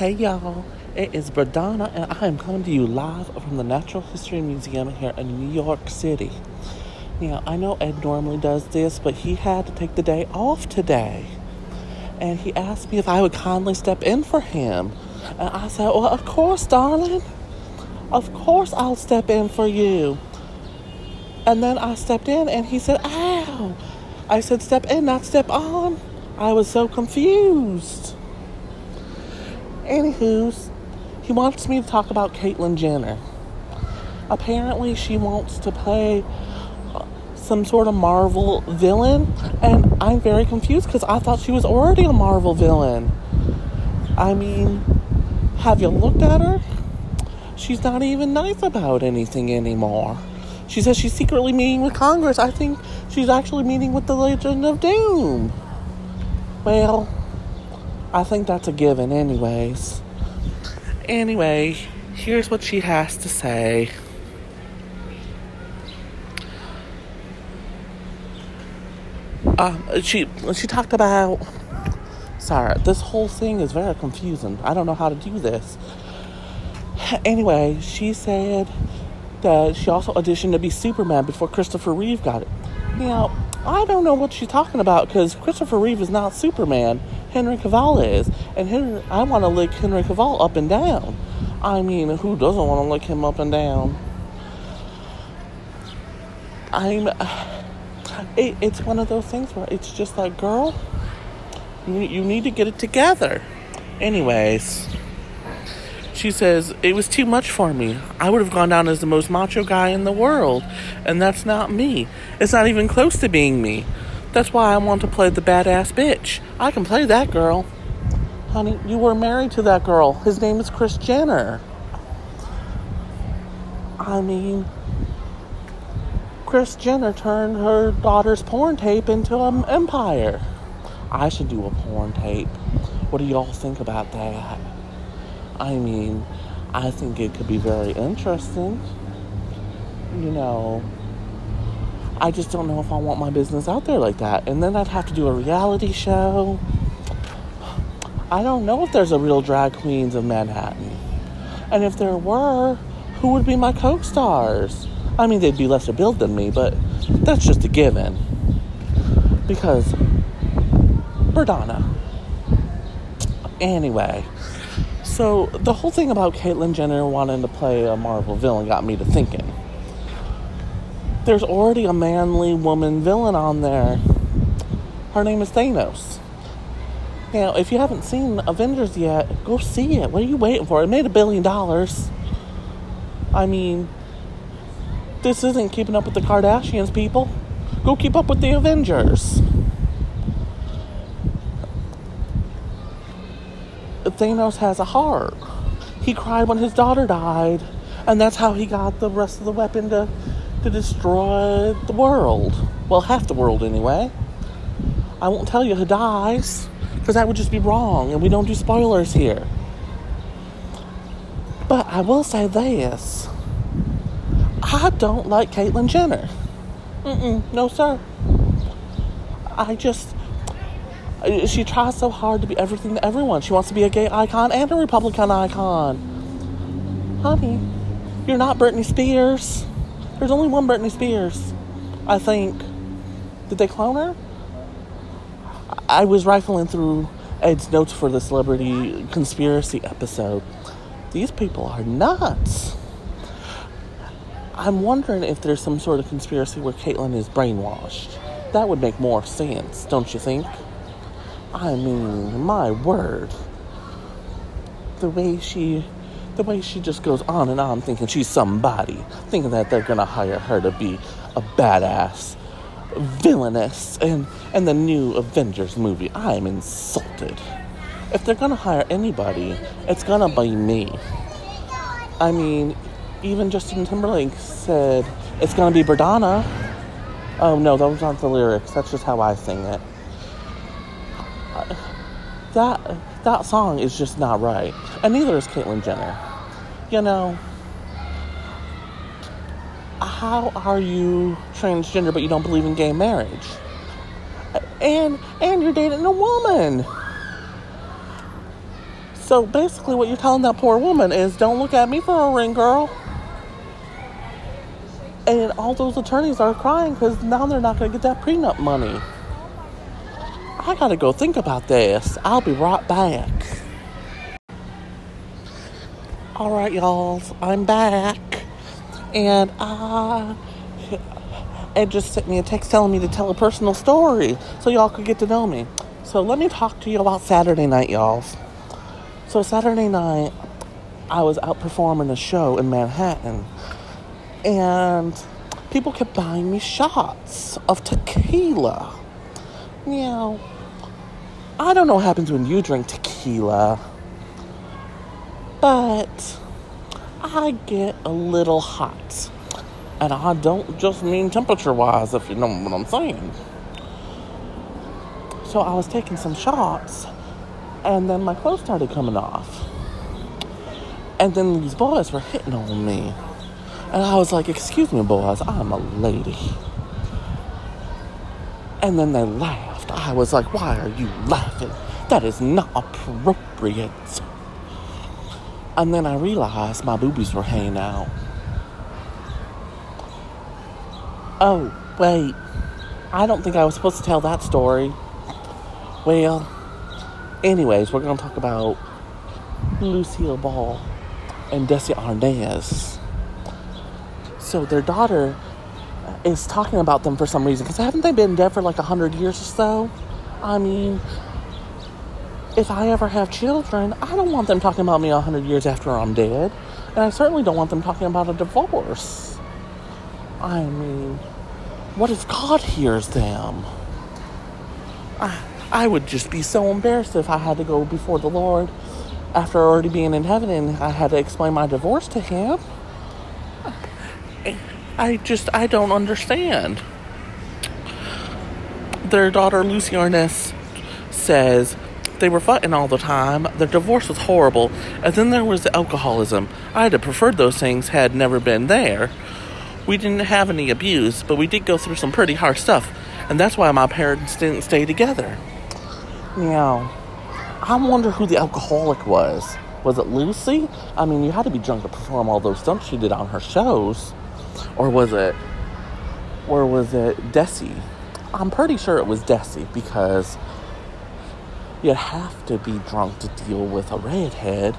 Hey y'all, it is Bradonna, and I am coming to you live from the Natural History Museum here in New York City. Now, I know Ed normally does this, but he had to take the day off today. And he asked me if I would kindly step in for him. And I said, Well, of course, darling. Of course, I'll step in for you. And then I stepped in, and he said, Ow. I said, Step in, not step on. I was so confused. Anywho's, he wants me to talk about Caitlyn Jenner. Apparently, she wants to play uh, some sort of Marvel villain, and I'm very confused because I thought she was already a Marvel villain. I mean, have you looked at her? She's not even nice about anything anymore. She says she's secretly meeting with Congress. I think she's actually meeting with the Legion of Doom. Well, I think that's a given, anyways. Anyway, here's what she has to say. Um, she she talked about. Sorry, this whole thing is very confusing. I don't know how to do this. Anyway, she said that she also auditioned to be Superman before Christopher Reeve got it. Now, I don't know what she's talking about because Christopher Reeve is not Superman. Henry Cavill is, and Henry, I want to lick Henry Cavill up and down. I mean, who doesn't want to lick him up and down? I'm. It, it's one of those things where it's just like, girl, you, you need to get it together. Anyways, she says, It was too much for me. I would have gone down as the most macho guy in the world, and that's not me. It's not even close to being me. That's why I want to play the badass bitch. I can play that girl. Honey, you were married to that girl. His name is Kris Jenner. I mean, Kris Jenner turned her daughter's porn tape into an empire. I should do a porn tape. What do y'all think about that? I mean, I think it could be very interesting. You know, I just don't know if I want my business out there like that. And then I'd have to do a reality show. I don't know if there's a real drag queens of Manhattan. And if there were, who would be my co stars? I mean, they'd be lesser built than me, but that's just a given. Because, Berdana. Anyway, so the whole thing about Caitlyn Jenner wanting to play a Marvel villain got me to thinking. There's already a manly woman villain on there. Her name is Thanos. Now, if you haven't seen Avengers yet, go see it. What are you waiting for? It made a billion dollars. I mean, this isn't keeping up with the Kardashians, people. Go keep up with the Avengers. Thanos has a heart. He cried when his daughter died, and that's how he got the rest of the weapon to, to destroy the world. Well, half the world, anyway. I won't tell you who dies, because that would just be wrong, and we don't do spoilers here. But I will say this I don't like Caitlyn Jenner. Mm-mm, no, sir. I just. She tries so hard to be everything to everyone. She wants to be a gay icon and a Republican icon. Honey, you're not Britney Spears. There's only one Britney Spears, I think. Did they clone her? I was rifling through Ed's notes for the celebrity conspiracy episode. These people are nuts. I'm wondering if there's some sort of conspiracy where Caitlyn is brainwashed. That would make more sense, don't you think? I mean, my word. The way she the way she just goes on and on thinking she's somebody, thinking that they're gonna hire her to be a badass villainess in, in the new Avengers movie. I am insulted. If they're gonna hire anybody, it's gonna be me. I mean, even Justin Timberlake said it's gonna be Berdana. Oh no, those aren't the lyrics. That's just how I sing it. That that song is just not right, and neither is Caitlyn Jenner. You know, how are you transgender but you don't believe in gay marriage? And and you're dating a woman. So basically, what you're telling that poor woman is don't look at me for a ring, girl. And all those attorneys are crying because now they're not going to get that prenup money. I gotta go think about this. I'll be right back. Alright, y'all, I'm back. And uh Ed just sent me a text telling me to tell a personal story so y'all could get to know me. So let me talk to you about Saturday night, y'all. So Saturday night, I was out performing a show in Manhattan, and people kept buying me shots of tequila. You know, I don't know what happens when you drink tequila, but I get a little hot. And I don't just mean temperature wise, if you know what I'm saying. So I was taking some shots, and then my clothes started coming off. And then these boys were hitting on me. And I was like, Excuse me, boys, I'm a lady. And then they laughed. I was like, Why are you laughing? That is not appropriate. And then I realized my boobies were hanging out. Oh, wait. I don't think I was supposed to tell that story. Well, anyways, we're going to talk about Lucille Ball and Desi Arnaz. So their daughter is talking about them for some reason because haven't they been dead for like a hundred years or so? I mean, if I ever have children, I don't want them talking about me a hundred years after I'm dead, and I certainly don't want them talking about a divorce. I mean, what if God hears them? I, I would just be so embarrassed if I had to go before the Lord after already being in heaven and I had to explain my divorce to Him. I just, I don't understand. Their daughter, Lucy Arnaz, says they were fighting all the time. Their divorce was horrible. And then there was the alcoholism. I'd have preferred those things had never been there. We didn't have any abuse, but we did go through some pretty hard stuff. And that's why my parents didn't stay together. Now, I wonder who the alcoholic was. Was it Lucy? I mean, you had to be drunk to perform all those stunts she did on her shows. Or was it, or was it Desi? I'm pretty sure it was Desi because you have to be drunk to deal with a redhead.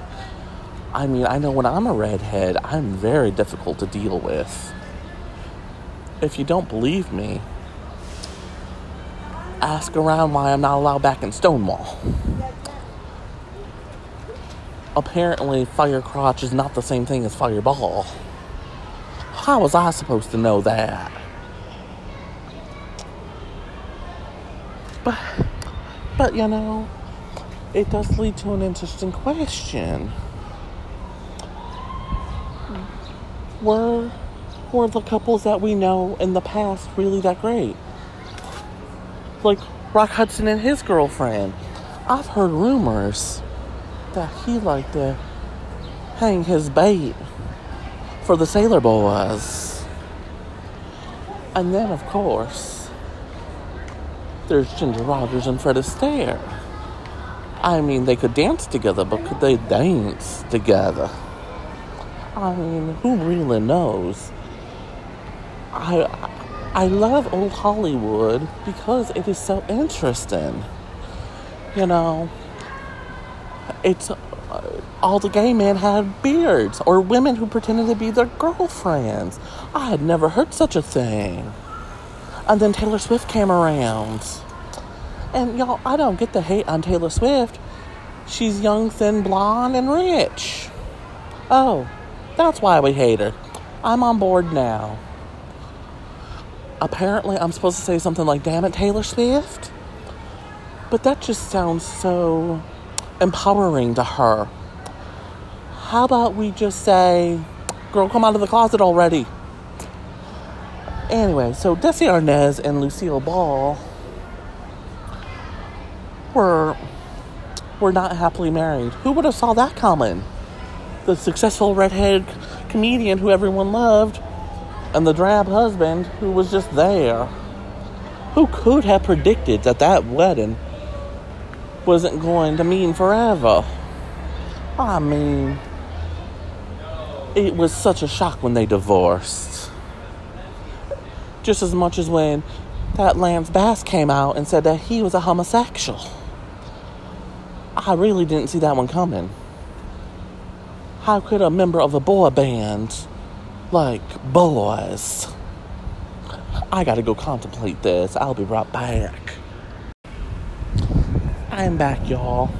I mean, I know when I'm a redhead, I'm very difficult to deal with. If you don't believe me, ask around why I'm not allowed back in Stonewall. Apparently, fire crotch is not the same thing as fireball. How was I supposed to know that? But, but you know, it does lead to an interesting question. Were were the couples that we know in the past really that great? Like Rock Hudson and his girlfriend. I've heard rumors that he liked to hang his bait for the Sailor Boys. And then, of course, there's Ginger Rogers and Fred Astaire. I mean, they could dance together, but could they dance together? I mean, who really knows? I I love old Hollywood because it is so interesting. You know, it's uh, all the gay men had beards or women who pretended to be their girlfriends. I had never heard such a thing. And then Taylor Swift came around. And y'all, I don't get the hate on Taylor Swift. She's young, thin, blonde, and rich. Oh, that's why we hate her. I'm on board now apparently I'm supposed to say something like, damn it, Taylor Swift. But that just sounds so empowering to her. How about we just say, girl, come out of the closet already? Anyway, so Desi Arnaz and Lucille Ball were were not happily married. Who would have saw that coming? The successful redhead comedian who everyone loved and the drab husband who was just there. Who could have predicted that that wedding wasn't going to mean forever? I mean, it was such a shock when they divorced. Just as much as when that Lance Bass came out and said that he was a homosexual. I really didn't see that one coming. How could a member of a boy band like boys? I gotta go contemplate this. I'll be right back. I'm back, y'all.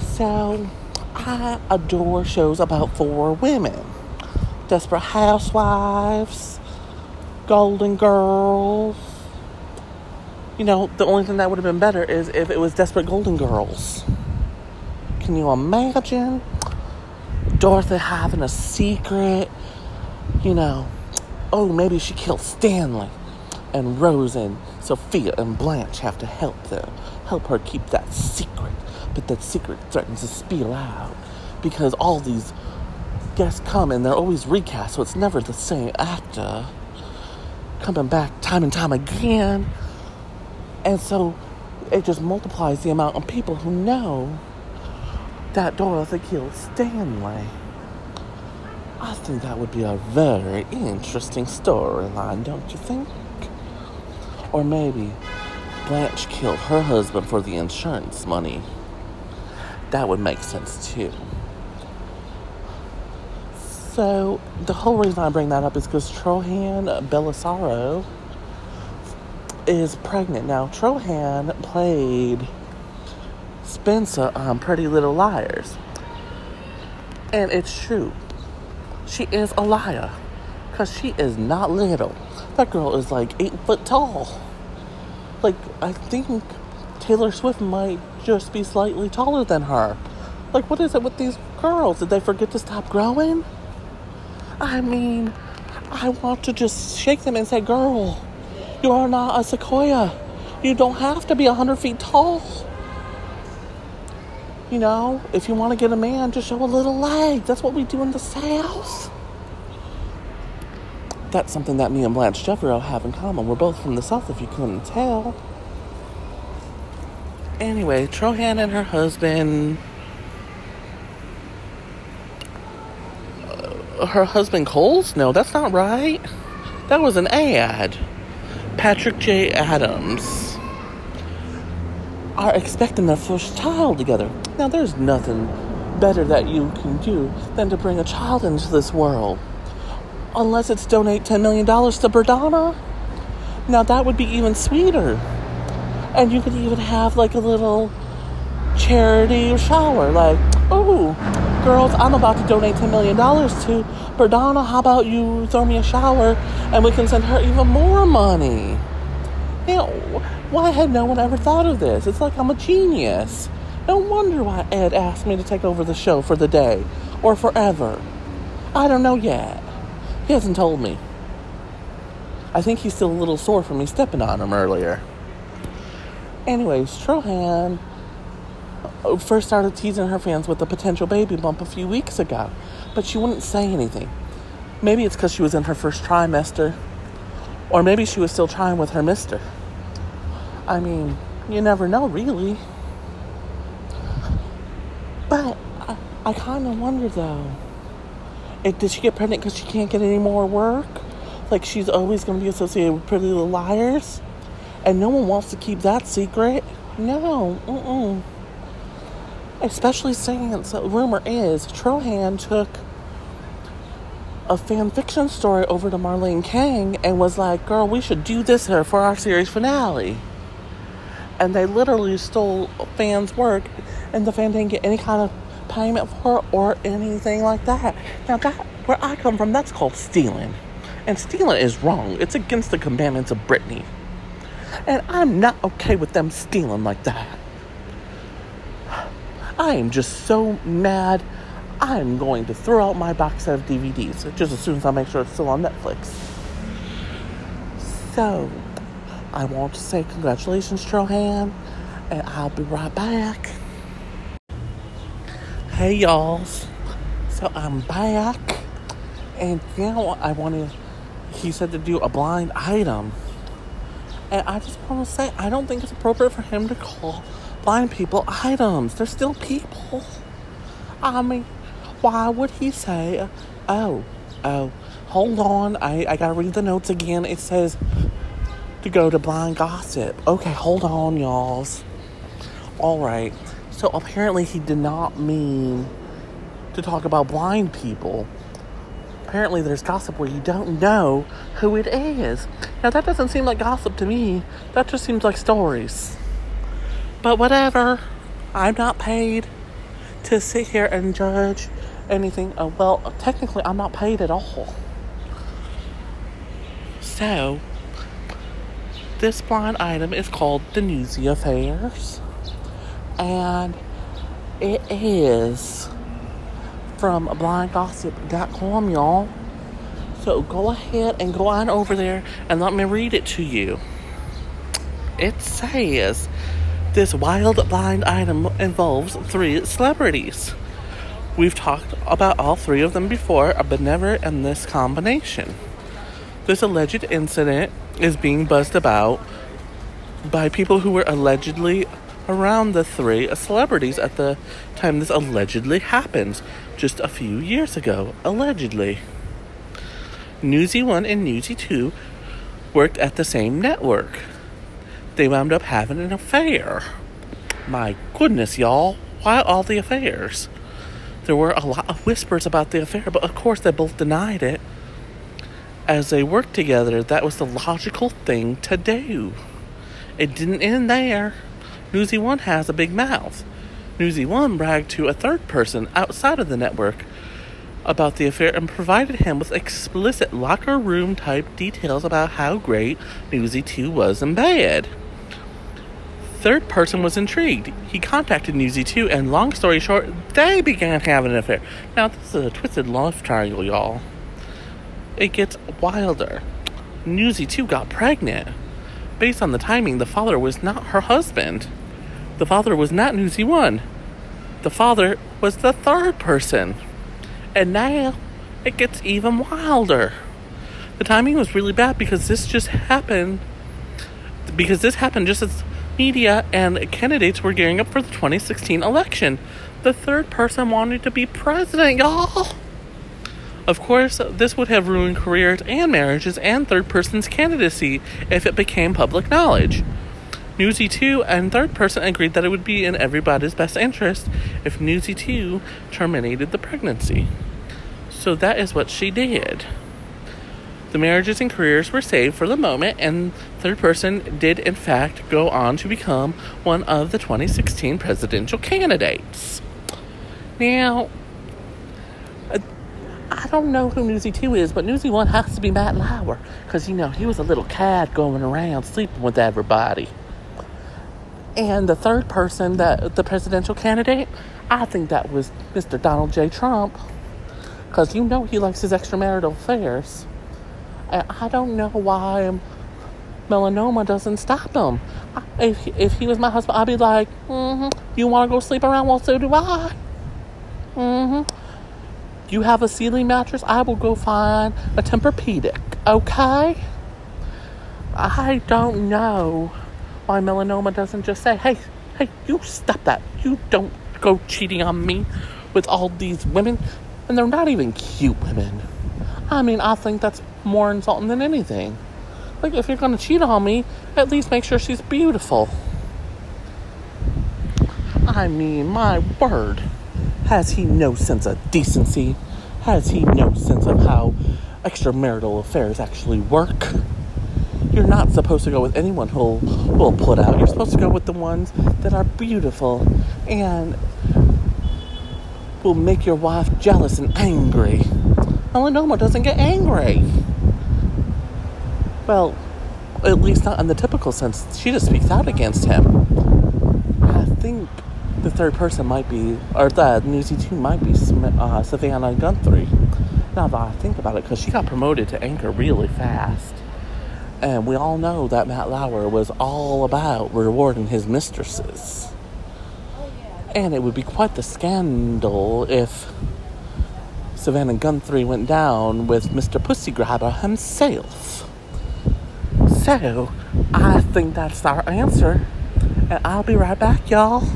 So, I adore shows about four women Desperate Housewives, Golden Girls. You know, the only thing that would have been better is if it was Desperate Golden Girls. Can you imagine Dorothy having a secret? You know, oh, maybe she killed Stanley. And Rose and Sophia and Blanche have to help them, help her keep that secret but that secret threatens to spill out because all these guests come and they're always recast, so it's never the same actor coming back time and time again. And so it just multiplies the amount of people who know that Dorothy killed Stanley. I think that would be a very interesting storyline, don't you think? Or maybe Blanche killed her husband for the insurance money that would make sense too. So, the whole reason I bring that up is because Troian Bellisario is pregnant. Now, Troian played Spencer on Pretty Little Liars. And it's true. She is a liar. Because she is not little. That girl is like eight foot tall. Like, I think Taylor Swift might just be slightly taller than her. Like, what is it with these girls? Did they forget to stop growing? I mean, I want to just shake them and say, girl, you are not a sequoia. You don't have to be 100 feet tall. You know, if you want to get a man, just show a little leg. That's what we do in the South. That's something that me and Blanche Devereaux have in common. We're both from the South, if you couldn't tell. Anyway, Troian and her husband. Her husband Coles? No, that's not right. That was an ad. Patrick J. Adams are expecting their first child together. Now, there's nothing better that you can do than to bring a child into this world. Unless it's donate $10 million to Berdana. Now, that would be even sweeter. And you could even have like a little charity shower. Like, oh, girls, I'm about to donate $10 million to Berdana. How about you throw me a shower and we can send her even more money? You know, why had no one ever thought of this? It's like I'm a genius. No wonder why Ed asked me to take over the show for the day or forever. I don't know yet. He hasn't told me. I think he's still a little sore from me stepping on him earlier. Anyways, Troian first started teasing her fans with a potential baby bump a few weeks ago, but she wouldn't say anything. Maybe it's because she was in her first trimester, or maybe she was still trying with her mister. I mean, you never know, really. But I, I kind of wonder though. If, did she get pregnant because she can't get any more work? Like she's always going to be associated with Pretty Little Liars? And no one wants to keep that secret. No, mm-mm. Especially since rumor is Troian took a fan fiction story over to Marlene King and was like, girl, we should do this here for our series finale. And they literally stole fans' work, and the fan didn't get any kind of payment for it or anything like that. Now, that, where I come from, that's called stealing. And stealing is wrong, it's against the commandments of Brittany, And I'm not okay with them stealing like that. I am just so mad. I'm going to throw out my box set of DVDs just as soon as I make sure it's still on Netflix. So, I want to say congratulations, Troian, and I'll be right back. Hey, y'all. So, I'm back, and now I want to. He said to do a blind item. And I just want to say, I don't think it's appropriate for him to call blind people items. They're still people. I mean, why would he say, oh, oh, hold on, I, I gotta read the notes again. It says to go to blind gossip. Okay, hold on, y'alls. Alright, so apparently he did not mean to talk about blind people. Apparently, there's gossip where you don't know who it is. Now, that doesn't seem like gossip to me. That just seems like stories. But whatever. I'm not paid to sit here and judge anything. Uh, well, technically, I'm not paid at all. So, this blind item is called the Newsy Affairs. And it is from blindgossip.com, y'all. So go ahead and go on over there and let me read it to you. It says this wild blind item involves three celebrities. We've talked about all three of them before, but never in this combination. This alleged incident is being buzzed about by people who were allegedly around the three celebrities at the time this allegedly happened, just a few years ago, allegedly. Newsy 1 and Newsy 2 worked at the same network they wound up having an affair. My goodness, y'all. Why all the affairs? There were a lot of whispers about the affair, but of course they both denied it. As they worked together, that was the logical thing to do. It didn't end there. Newsy One has a big mouth. Newsy One bragged to a third person outside of the network about the affair and provided him with explicit locker room type details about how great Newsy 2 was in bed third person was intrigued. He contacted Newsy 2, and long story short, they began having an affair. Now, this is a twisted love triangle, y'all. It gets wilder. Newsy 2 got pregnant. Based on the timing, the father was not her husband. The father was not Newsy 1. The father was the third person. And now, it gets even wilder. The timing was really bad because this just happened. Because this happened just as media and candidates were gearing up for the 2016 election. The third person wanted to be president, y'all. Of course, this would have ruined careers and marriages and third person's candidacy if it became public knowledge. Newsy 2 and third person agreed that it would be in everybody's best interest if Newsy 2 terminated the pregnancy. So that is what she did. The marriages and careers were saved for the moment, and third person did, in fact, go on to become one of the 2016 presidential candidates. Now, uh, I don't know who Newsy 2 is, but Newsy 1 has to be Matt Lauer, because, you know, he was a little cad going around sleeping with everybody. And the third person, that the presidential candidate, I think that was Mr. Donald J. Trump, because you know he likes his extramarital affairs. I don't know why melanoma doesn't stop him. If, if he was my husband, I'd be like, mm-hmm, you want to go sleep around? Well, so do I. Mm-hmm. You have a ceiling mattress? I will go find a Tempur-Pedic, okay? I don't know why melanoma doesn't just say, hey, hey, you stop that. You don't go cheating on me with all these women. And they're not even cute women. I mean, I think that's more insulting than anything. Like, if you're gonna cheat on me, at least make sure she's beautiful. I mean, my word. Has he no sense of decency? Has he no sense of how extramarital affairs actually work? You're not supposed to go with anyone who'll, who'll put out. You're supposed to go with the ones that are beautiful and will make your wife jealous and angry. Melanoma doesn't get angry. Well, at least not in the typical sense. She just speaks out against him. I think the third person might be, or the Newsy 2 might be uh, Savannah Guthrie. Now that I think about it, because she got promoted to anchor really fast. And we all know that Matt Lauer was all about rewarding his mistresses. And it would be quite the scandal if Savannah Guthrie went down with Mr. Pussy Grabber himself. So, I think that's our answer. And I'll be right back, y'all.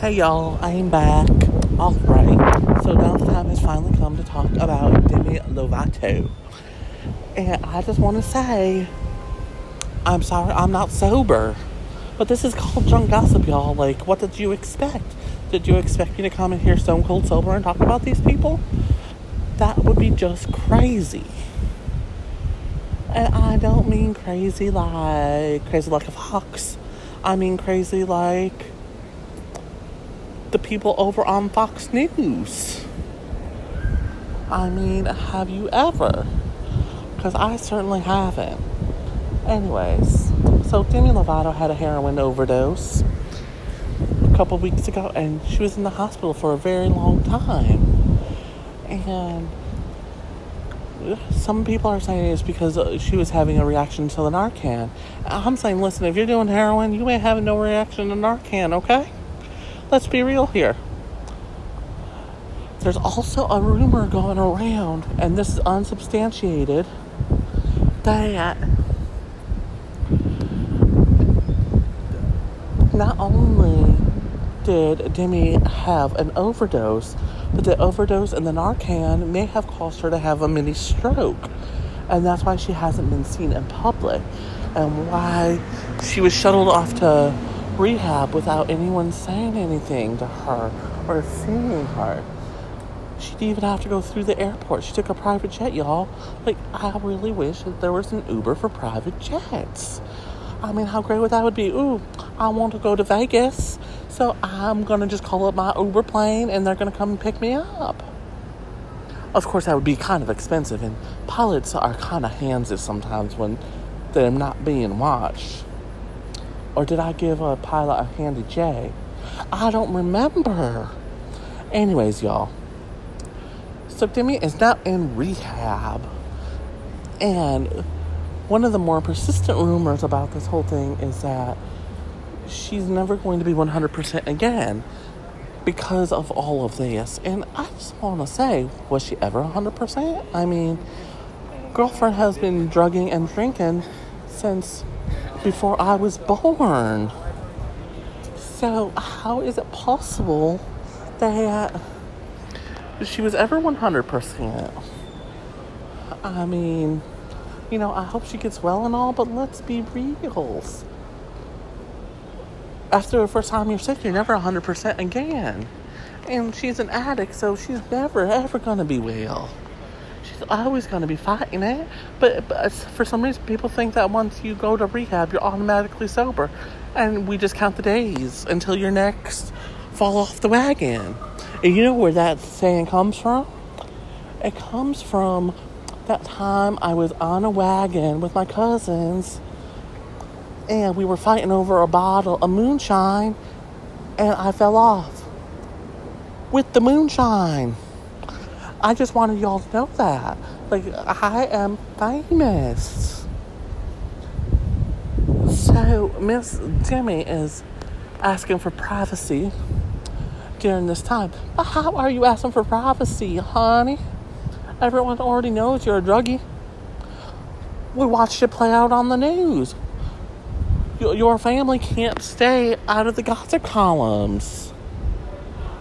Hey y'all, I am back. Alright, so now the time has finally come to talk about Demi Lovato. And I just want to say, I'm sorry I'm not sober. But this is called drunk gossip, y'all. Like, what did you expect? Did you expect me to come in here stone cold sober and talk about these people? That would be just crazy. And I don't mean crazy like crazy like a fox. I mean crazy like the people over on Fox News. I mean, have you ever? Because I certainly haven't. Anyways, so Demi Lovato had a heroin overdose a couple weeks ago, and she was in the hospital for a very long time. And some people are saying it's because uh, she was having a reaction to the Narcan. I'm saying, listen, if you're doing heroin, you ain't having no reaction to Narcan, okay? Let's be real here. There's also a rumor going around, and this is unsubstantiated, that not only did Demi have an overdose, but the overdose and the Narcan may have caused her to have a mini stroke. And that's why she hasn't been seen in public and why she was shuttled off to rehab without anyone saying anything to her or seeing her. She didn't even have to go through the airport. She took a private jet, y'all. Like, I really wish that there was an Uber for private jets. I mean, how great would that would be? Ooh, I want to go to Vegas. So I'm to just call up my Uber plane and they're to come and pick me up. Of course, that would be kind of expensive, and pilots are kind of handsy sometimes when they're not being watched. Or did I give a pilot a handy J? I don't remember. Anyways, y'all. So Demi is now in rehab. And one of the more persistent rumors about this whole thing is that she's never going to be 100% again because of all of this. And I just want to say, was she ever 100%? I mean, girlfriend has been drugging and drinking since before I was born. So, how is it possible that she was ever 100%? I mean, you know, I hope she gets well and all, but let's be reals after the first time you're sick, you're never 100% again. And she's an addict, so she's never, ever going to be well. She's always going to be fighting it. But, but for some reason, people think that once you go to rehab, you're automatically sober. And we just count the days until your next fall off the wagon. And you know where that saying comes from? It comes from that time I was on a wagon with my cousins and we were fighting over a bottle of moonshine, and I fell off with the moonshine. I just wanted y'all to know that. Like, I am famous. So, Miss Demi is asking for privacy during this time. But how are you asking for privacy, honey? Everyone already knows you're a druggie. We watched it play out on the news your family can't stay out of the gossip columns.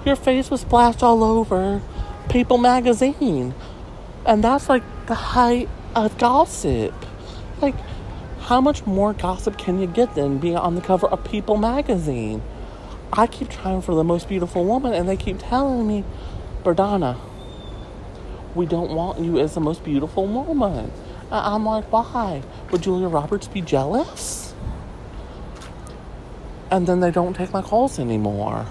Your face was splashed all over People magazine. And that's like the height of gossip. Like, how much more gossip can you get than being on the cover of People magazine? I keep trying for the most beautiful woman, and they keep telling me, Berdana, we don't want you as the most beautiful woman. I'm like, why? Would Julia Roberts be jealous? And then they don't take my calls anymore.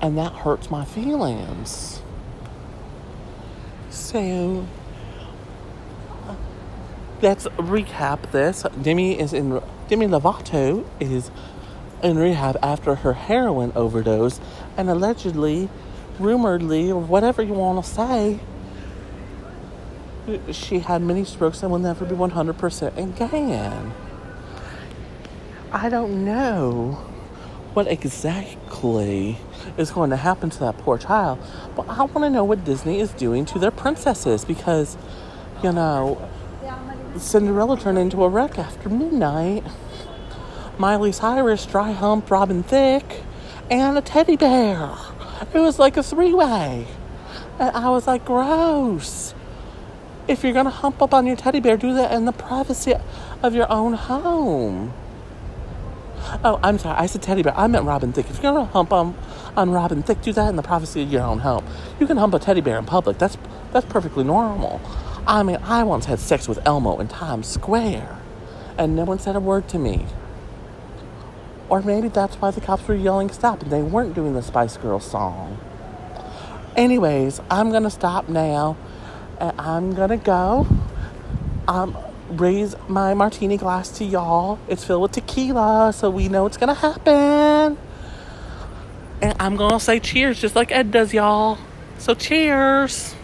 And that hurts my feelings. So let's recap this. Demi is in Demi Lovato is in rehab after her heroin overdose and allegedly, rumoredly, or whatever you want to say, she had many strokes and will never be 100% again. I don't know what exactly is going to happen to that poor child, but I want to know what Disney is doing to their princesses because, you know, Cinderella turned into a wreck after midnight. Miley Cyrus dry Hump, Robin Thicke, and a teddy bear. It was like a three way. And I was like, gross. If you're gonna hump up on your teddy bear, do that in the privacy of your own home. Oh, I'm sorry. I said teddy bear. I meant Robin Thicke. If you're gonna hump on, on Robin Thicke, do that in the privacy of your own home. You can hump a teddy bear in public. That's that's perfectly normal. I mean, I once had sex with Elmo in Times Square, and no one said a word to me. Or maybe that's why the cops were yelling stop and they weren't doing the Spice Girls song. Anyways, I'm gonna stop now, and I'm gonna go. Um, raise my martini glass to y'all. It's filled with tequila, so we know it's gonna happen. And I'm gonna say cheers just like Ed does, y'all. So cheers.